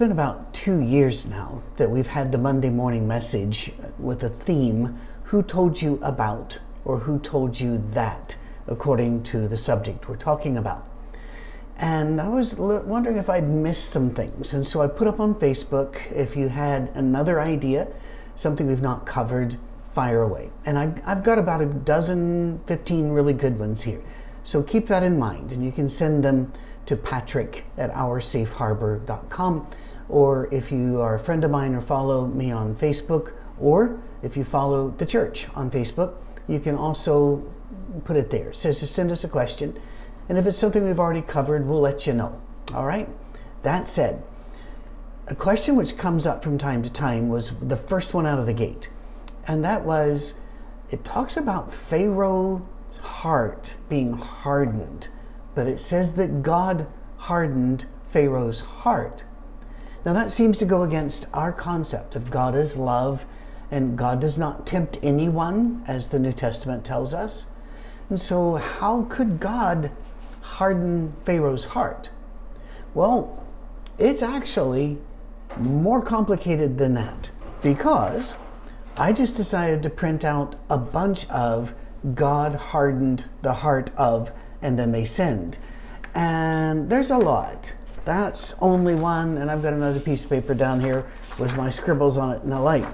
Been about two years now that we've had the Monday morning message with a theme Who Told You About or Who Told You That, according to the subject we're talking about. And I was wondering if I'd missed some things. And so I put up on Facebook if you had another idea, something we've not covered, fire away. And I, I've got about a dozen, 15 really good ones here. So keep that in mind and you can send them to patrick at oursafeharbor.com. Or if you are a friend of mine or follow me on Facebook, or if you follow the church on Facebook, you can also put it there. It says to send us a question. And if it's something we've already covered, we'll let you know. All right? That said, a question which comes up from time to time was the first one out of the gate. And that was it talks about Pharaoh's heart being hardened but it says that God hardened Pharaoh's heart. Now, that seems to go against our concept of God as love, and God does not tempt anyone, as the New Testament tells us. And so, how could God harden Pharaoh's heart? Well, it's actually more complicated than that because I just decided to print out a bunch of God hardened the heart of and then they sinned. And there's a lot. That's only one, and I've got another piece of paper down here with my scribbles on it in the light.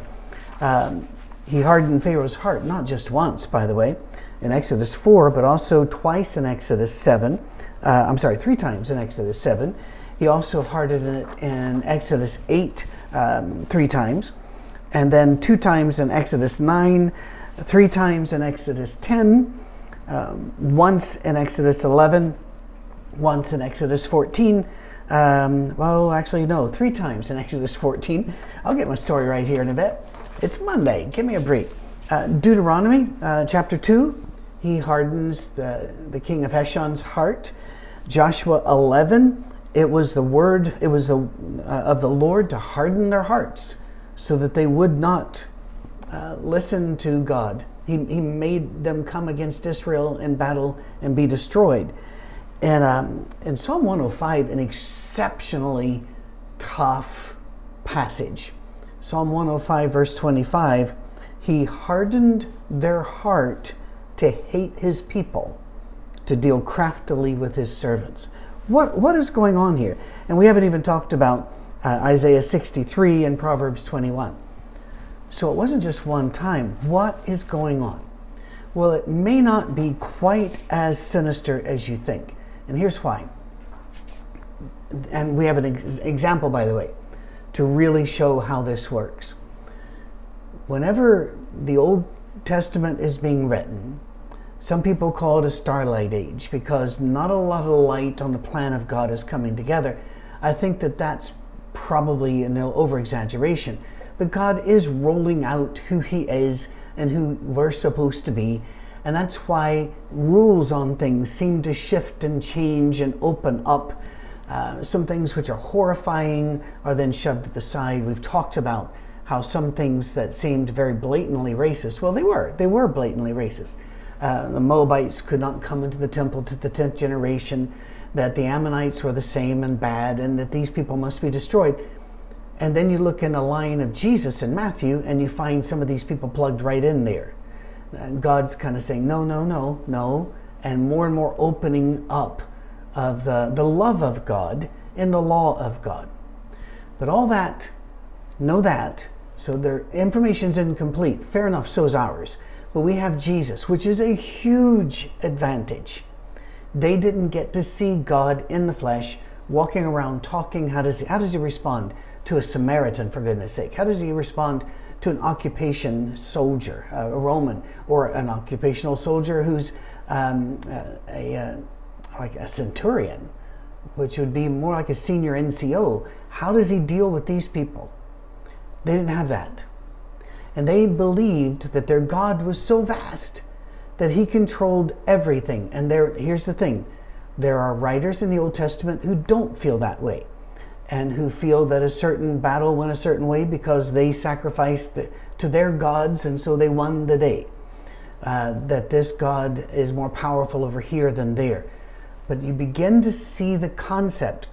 Um, he hardened Pharaoh's heart, not just once, by the way, in Exodus 4, but also twice in Exodus 7. Uh, I'm sorry, three times in Exodus 7. He also hardened it in Exodus 8, um, three times, and then two times in Exodus 9, three times in Exodus 10, um, once in Exodus 11, once in Exodus 14. Um, well, actually, no, three times in Exodus 14. I'll get my story right here in a bit. It's Monday. Give me a break. Uh, Deuteronomy uh, chapter 2, he hardens the, the king of Heshbon's heart. Joshua 11, it was the word, it was the, uh, of the Lord to harden their hearts so that they would not uh, listen to God he, he made them come against Israel in battle and be destroyed. And um, in Psalm 105, an exceptionally tough passage. Psalm 105, verse 25, he hardened their heart to hate his people, to deal craftily with his servants. What, what is going on here? And we haven't even talked about uh, Isaiah 63 and Proverbs 21. So it wasn't just one time. What is going on? Well, it may not be quite as sinister as you think. And here's why. And we have an ex- example, by the way, to really show how this works. Whenever the Old Testament is being written, some people call it a starlight age because not a lot of light on the plan of God is coming together. I think that that's probably an over exaggeration but God is rolling out who He is and who we're supposed to be. And that's why rules on things seem to shift and change and open up. Uh, some things which are horrifying are then shoved to the side. We've talked about how some things that seemed very blatantly racist, well, they were. They were blatantly racist. Uh, the Moabites could not come into the temple to the 10th generation, that the Ammonites were the same and bad, and that these people must be destroyed. And then you look in the line of Jesus in Matthew and you find some of these people plugged right in there. And God's kind of saying, no, no, no, no. And more and more opening up of the, the love of God in the law of God. But all that, know that. So their information's incomplete. Fair enough, so is ours. But we have Jesus, which is a huge advantage. They didn't get to see God in the flesh, walking around talking. How does he, how does he respond? to a Samaritan, for goodness sake? How does he respond to an occupation soldier, a Roman, or an occupational soldier who's um, a, a, like a centurion? which would be more like a senior NCO. How does he deal with these people? They didn't have that. And they believed that their God was so vast that he controlled everything. And there, here's the thing there are writers in the Old Testament who don't feel that way and who feel that a certain battle went a certain way because they sacrificed to their gods and so they won the day. Uh, that this God is more powerful over here than there. But you begin to see the concept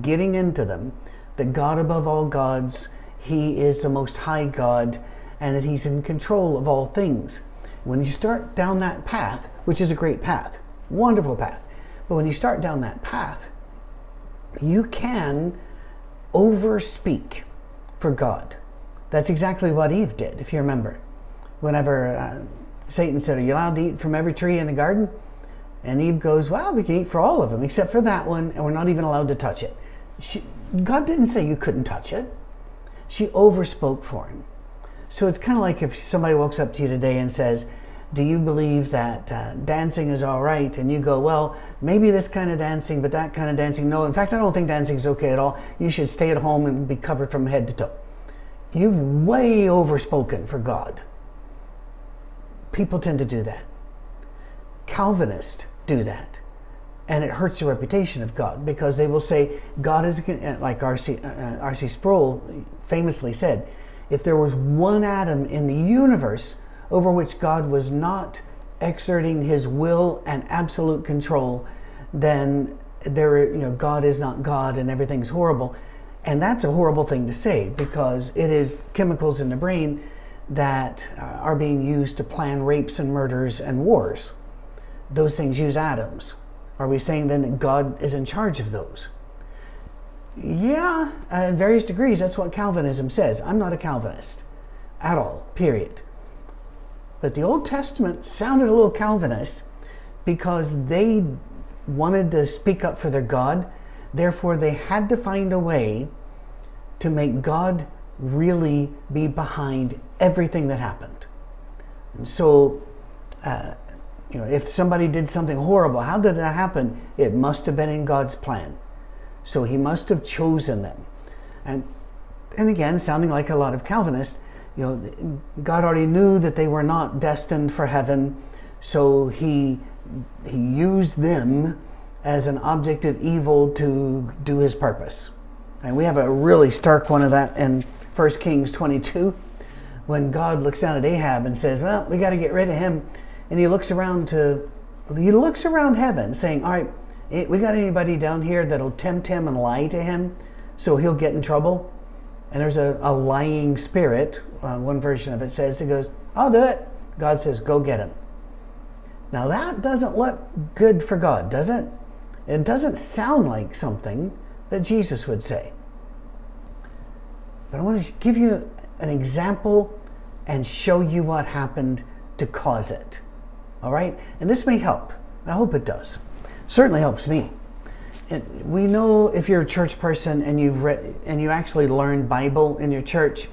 getting into them that God above all gods, He is the most high God, and that He's in control of all things. When you start down that path, which is a great path, wonderful path, but when you start down that path, you can overspeak for God. That's exactly what Eve did, if you remember. Whenever uh, Satan said, Are you allowed to eat from every tree in the garden? And Eve goes, Well, we can eat for all of them except for that one, and we're not even allowed to touch it. She, God didn't say you couldn't touch it. She overspoke for him. So it's kind of like if somebody walks up to you today and says, Do you believe that uh, dancing is all right? And you go, Well, maybe this kind of dancing, but that kind of dancing. No, in fact, I don't think dancing is okay at all. You should stay at home and be covered from head to toe. You've way overspoken for God. People tend to do that. Calvinists do that. And it hurts the reputation of God because they will say, God is, like R.C. Uh, R.C. Sproul famously said, if there was one atom in the universe over which God was not exerting his will and absolute control, then there, you know, God is not God and everything's horrible. And that's a horrible thing to say because it is chemicals in the brain that uh, are being used to plan rapes and murders and wars. Those things use atoms. Are we saying then that God is in charge of those? Yeah, in various degrees, that's what Calvinism says. I'm not a Calvinist at all, period. But the Old Testament sounded a little Calvinist because they wanted to speak up for their God. Therefore, they had to find a way to make God really be behind everything that happened. And so, uh, you know, if somebody did something horrible, how did that happen? It must have been in God's plan. So he must have chosen them. And and again, sounding like a lot of Calvinists, you know, God already knew that they were not destined for heaven, so he he used them as an object of evil to do his purpose. And we have a really stark one of that in 1 Kings 22 when God looks down at Ahab and says, "Well, we got to get rid of him." And he looks around to he looks around heaven saying, "All right, Eh, we got anybody down here that'll tempt him and lie to him so he'll get in trouble? And there's a, a lying spirit. Uh, one version of it says, it goes, I'll do it. God says, go get him. Now that doesn't look good for God, does it? It doesn't sound like something that Jesus would say. But I want to give you an example and show you what happened to cause it. All right? And this may help. I hope it does certainly helps me. It, we know if you're a church person and you've read and you actually learned Bible in your church,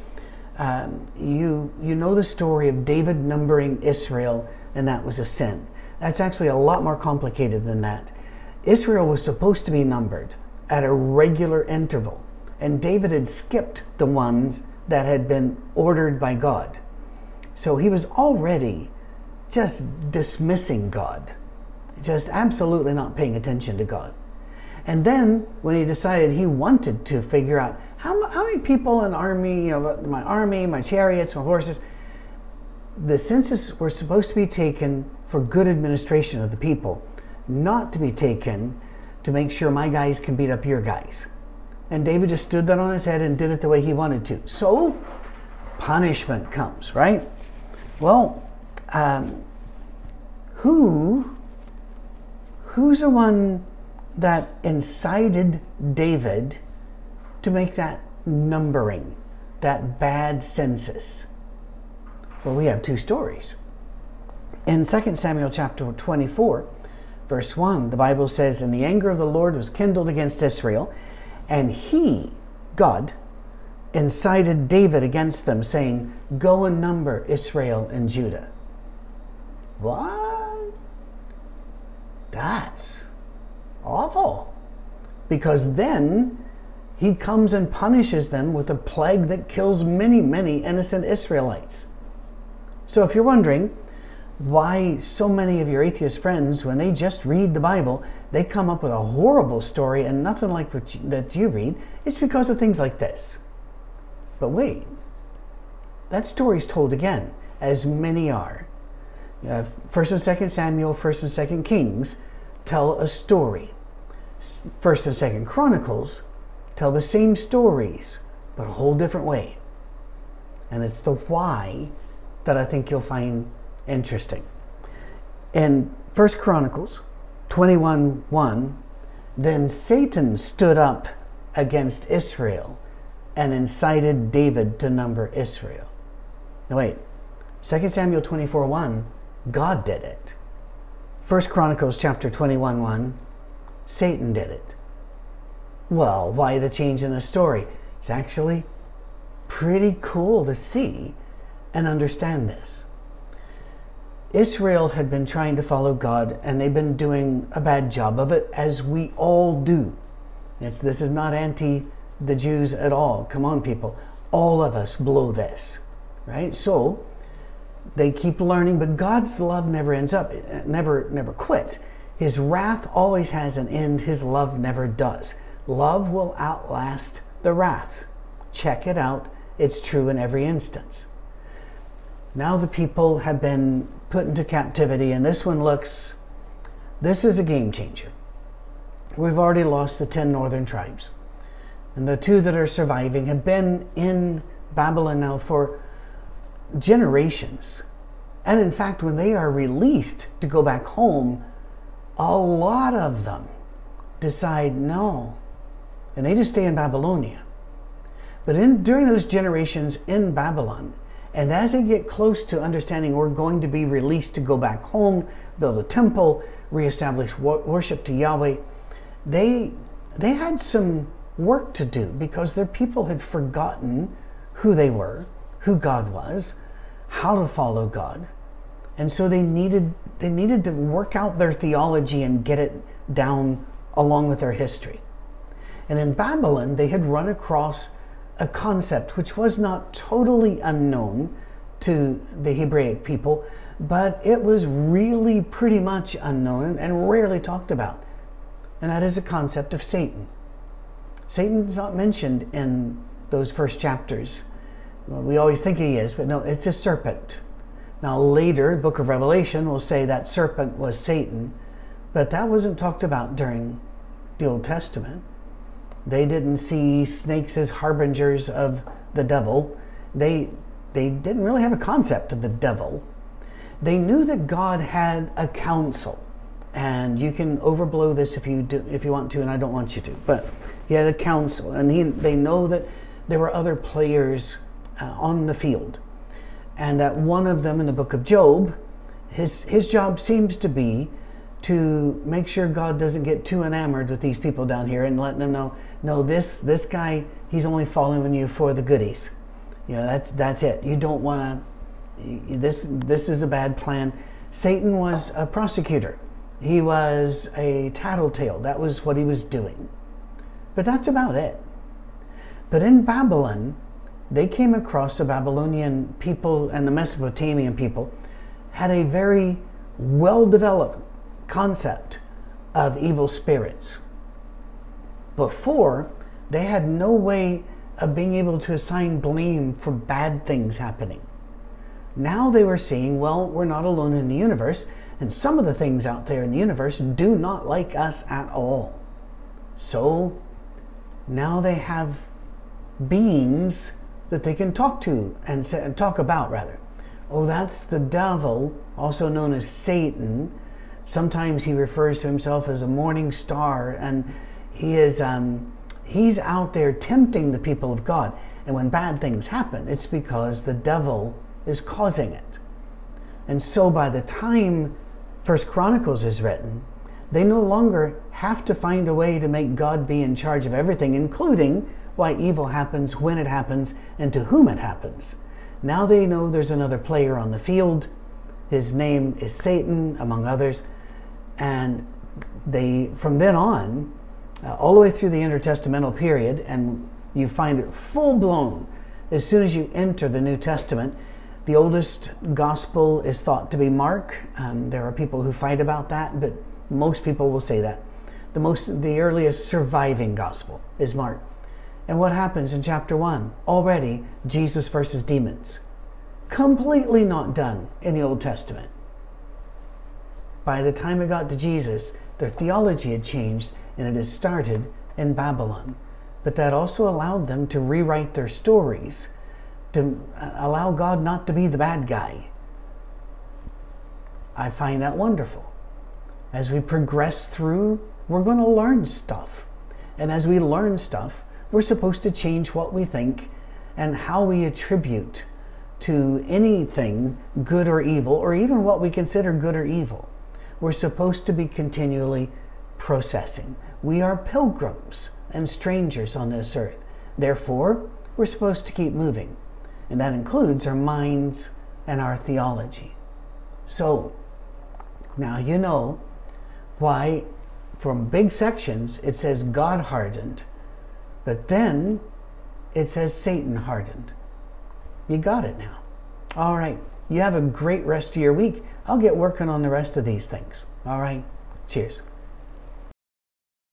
um, you you know the story of David numbering Israel, and that was a sin. That's actually a lot more complicated than that. Israel was supposed to be numbered at a regular interval, and David had skipped the ones that had been ordered by God. So he was already just dismissing God just absolutely not paying attention to God. And then when he decided he wanted to figure out how, how many people in army, you know, my army, my chariots, my horses, the census were supposed to be taken for good administration of the people, not to be taken to make sure my guys can beat up your guys. And David just stood that on his head and did it the way he wanted to. So punishment comes, right? Well, um, who who's the one that incited David to make that numbering, that bad census? Well, we have two stories. In 2 Samuel chapter 24, verse 1, the Bible says, And the anger of the Lord was kindled against Israel, and he, God, incited David against them, saying, Go and number Israel and Judah. What? That's awful. because then he comes and punishes them with a plague that kills many, many innocent Israelites. So if you're wondering why so many of your atheist friends, when they just read the Bible, they come up with a horrible story and nothing like what you, that you read, it's because of things like this. But wait, that story is told again, as many are. Uh, First and Second Samuel, First and Second Kings tell a story. First and Second Chronicles tell the same stories, but a whole different way. And it's the why that I think you'll find interesting. In First Chronicles 21 1, then Satan stood up against Israel and incited David to number Israel. Now wait, 2 Samuel 24 1, God did it. 1 Chronicles chapter 21 1, Satan did it. Well, why the change in the story? It's actually pretty cool to see and understand this. Israel had been trying to follow God and they've been doing a bad job of it, as we all do. It's, this is not anti the Jews at all. Come on, people. All of us blow this, right? So they keep learning, but God's love never ends up, never, never quits. His wrath always has an end, His love never does. Love will outlast the wrath. Check it out, it's true in every instance. Now the people have been put into captivity, and this one looks, this is a game changer. We've already lost the 10 northern tribes. And the two that are surviving have been in Babylon now for generations. And in fact, when they are released to go back home, a lot of them decide no. And they just stay in Babylonia. But in, during those generations in Babylon, and as they get close to understanding we're going to be released to go back home, build a temple, reestablish worship to Yahweh, they, they had some work to do because their people had forgotten who they were, who God was, how to follow God. And so they needed they needed to work out their theology and get it down along with their history. And in Babylon, they had run across a concept which was not totally unknown to the Hebraic people, but it was really pretty much unknown and rarely talked about. And that is the concept of Satan. Satan's not mentioned in those first chapters. We always think he is, but no, it's a serpent. Now, later, book of Revelation will say that serpent was Satan, but that wasn't talked about during the Old Testament. They didn't see snakes as harbingers of the devil. They, they didn't really have a concept of the devil. They knew that God had a council and you can overblow this if you do, if you want to, and I don't want you to. But he had a council, and he, they know that there were other players uh, on the field, and that one of them in the book of Job, his his job seems to be to make sure God doesn't get too enamored with these people down here and letting them know, no, this this guy, he's only following you for the goodies. You know, that's that's it. You don't want to. This this is a bad plan. Satan was a prosecutor he was a tattletale. That was what he was doing. But that's about it. But in Babylon, they came across the Babylonian people and the Mesopotamian people had a very well developed concept of evil spirits. Before, they had no way of being able to assign blame for bad things happening. Now they were seeing, well, we're not alone in the universe. And some of the things out there in the universe do not like us at all. So now they have beings that they can talk to and, say, talk about, rather. Oh, that's the devil, also known as Satan. Sometimes he refers to himself as a morning star, and he is um, he's out there tempting the people of God. And when bad things happen, it's because the devil is causing it. And so by the time First Chronicles is written, they no longer have to find a way to make God be in charge of everything, including why evil happens, when it happens, and to whom it happens. Now they know there's another player on the field. His name is Satan, among others. And they, from then on, uh, all the way through the intertestamental period, and you find it full blown as soon as you enter the New Testament. The oldest gospel is thought to be Mark. Um, there are people who fight about that, but most people will say that. The most, the earliest surviving gospel is Mark. And what happens in chapter one? Already Jesus versus demons. Completely not done in the Old Testament. By the time it got to Jesus, their theology had changed and it had started in Babylon. But that also allowed them to rewrite their stories, to uh, allow God not to be the bad guy. I find that wonderful. As we progress through, we're going to learn stuff. And as we learn stuff, we're supposed to change what we think and how we attribute to anything good or evil, or even what we consider good or evil. We're supposed to be continually processing. We are pilgrims and strangers on this earth. Therefore, we're supposed to keep moving. And that includes our minds and our theology. So, now you know why, from big sections, it says God hardened, but then it says Satan hardened. You got it now. All right. You have a great rest of your week. I'll get working on the rest of these things. All right. Cheers.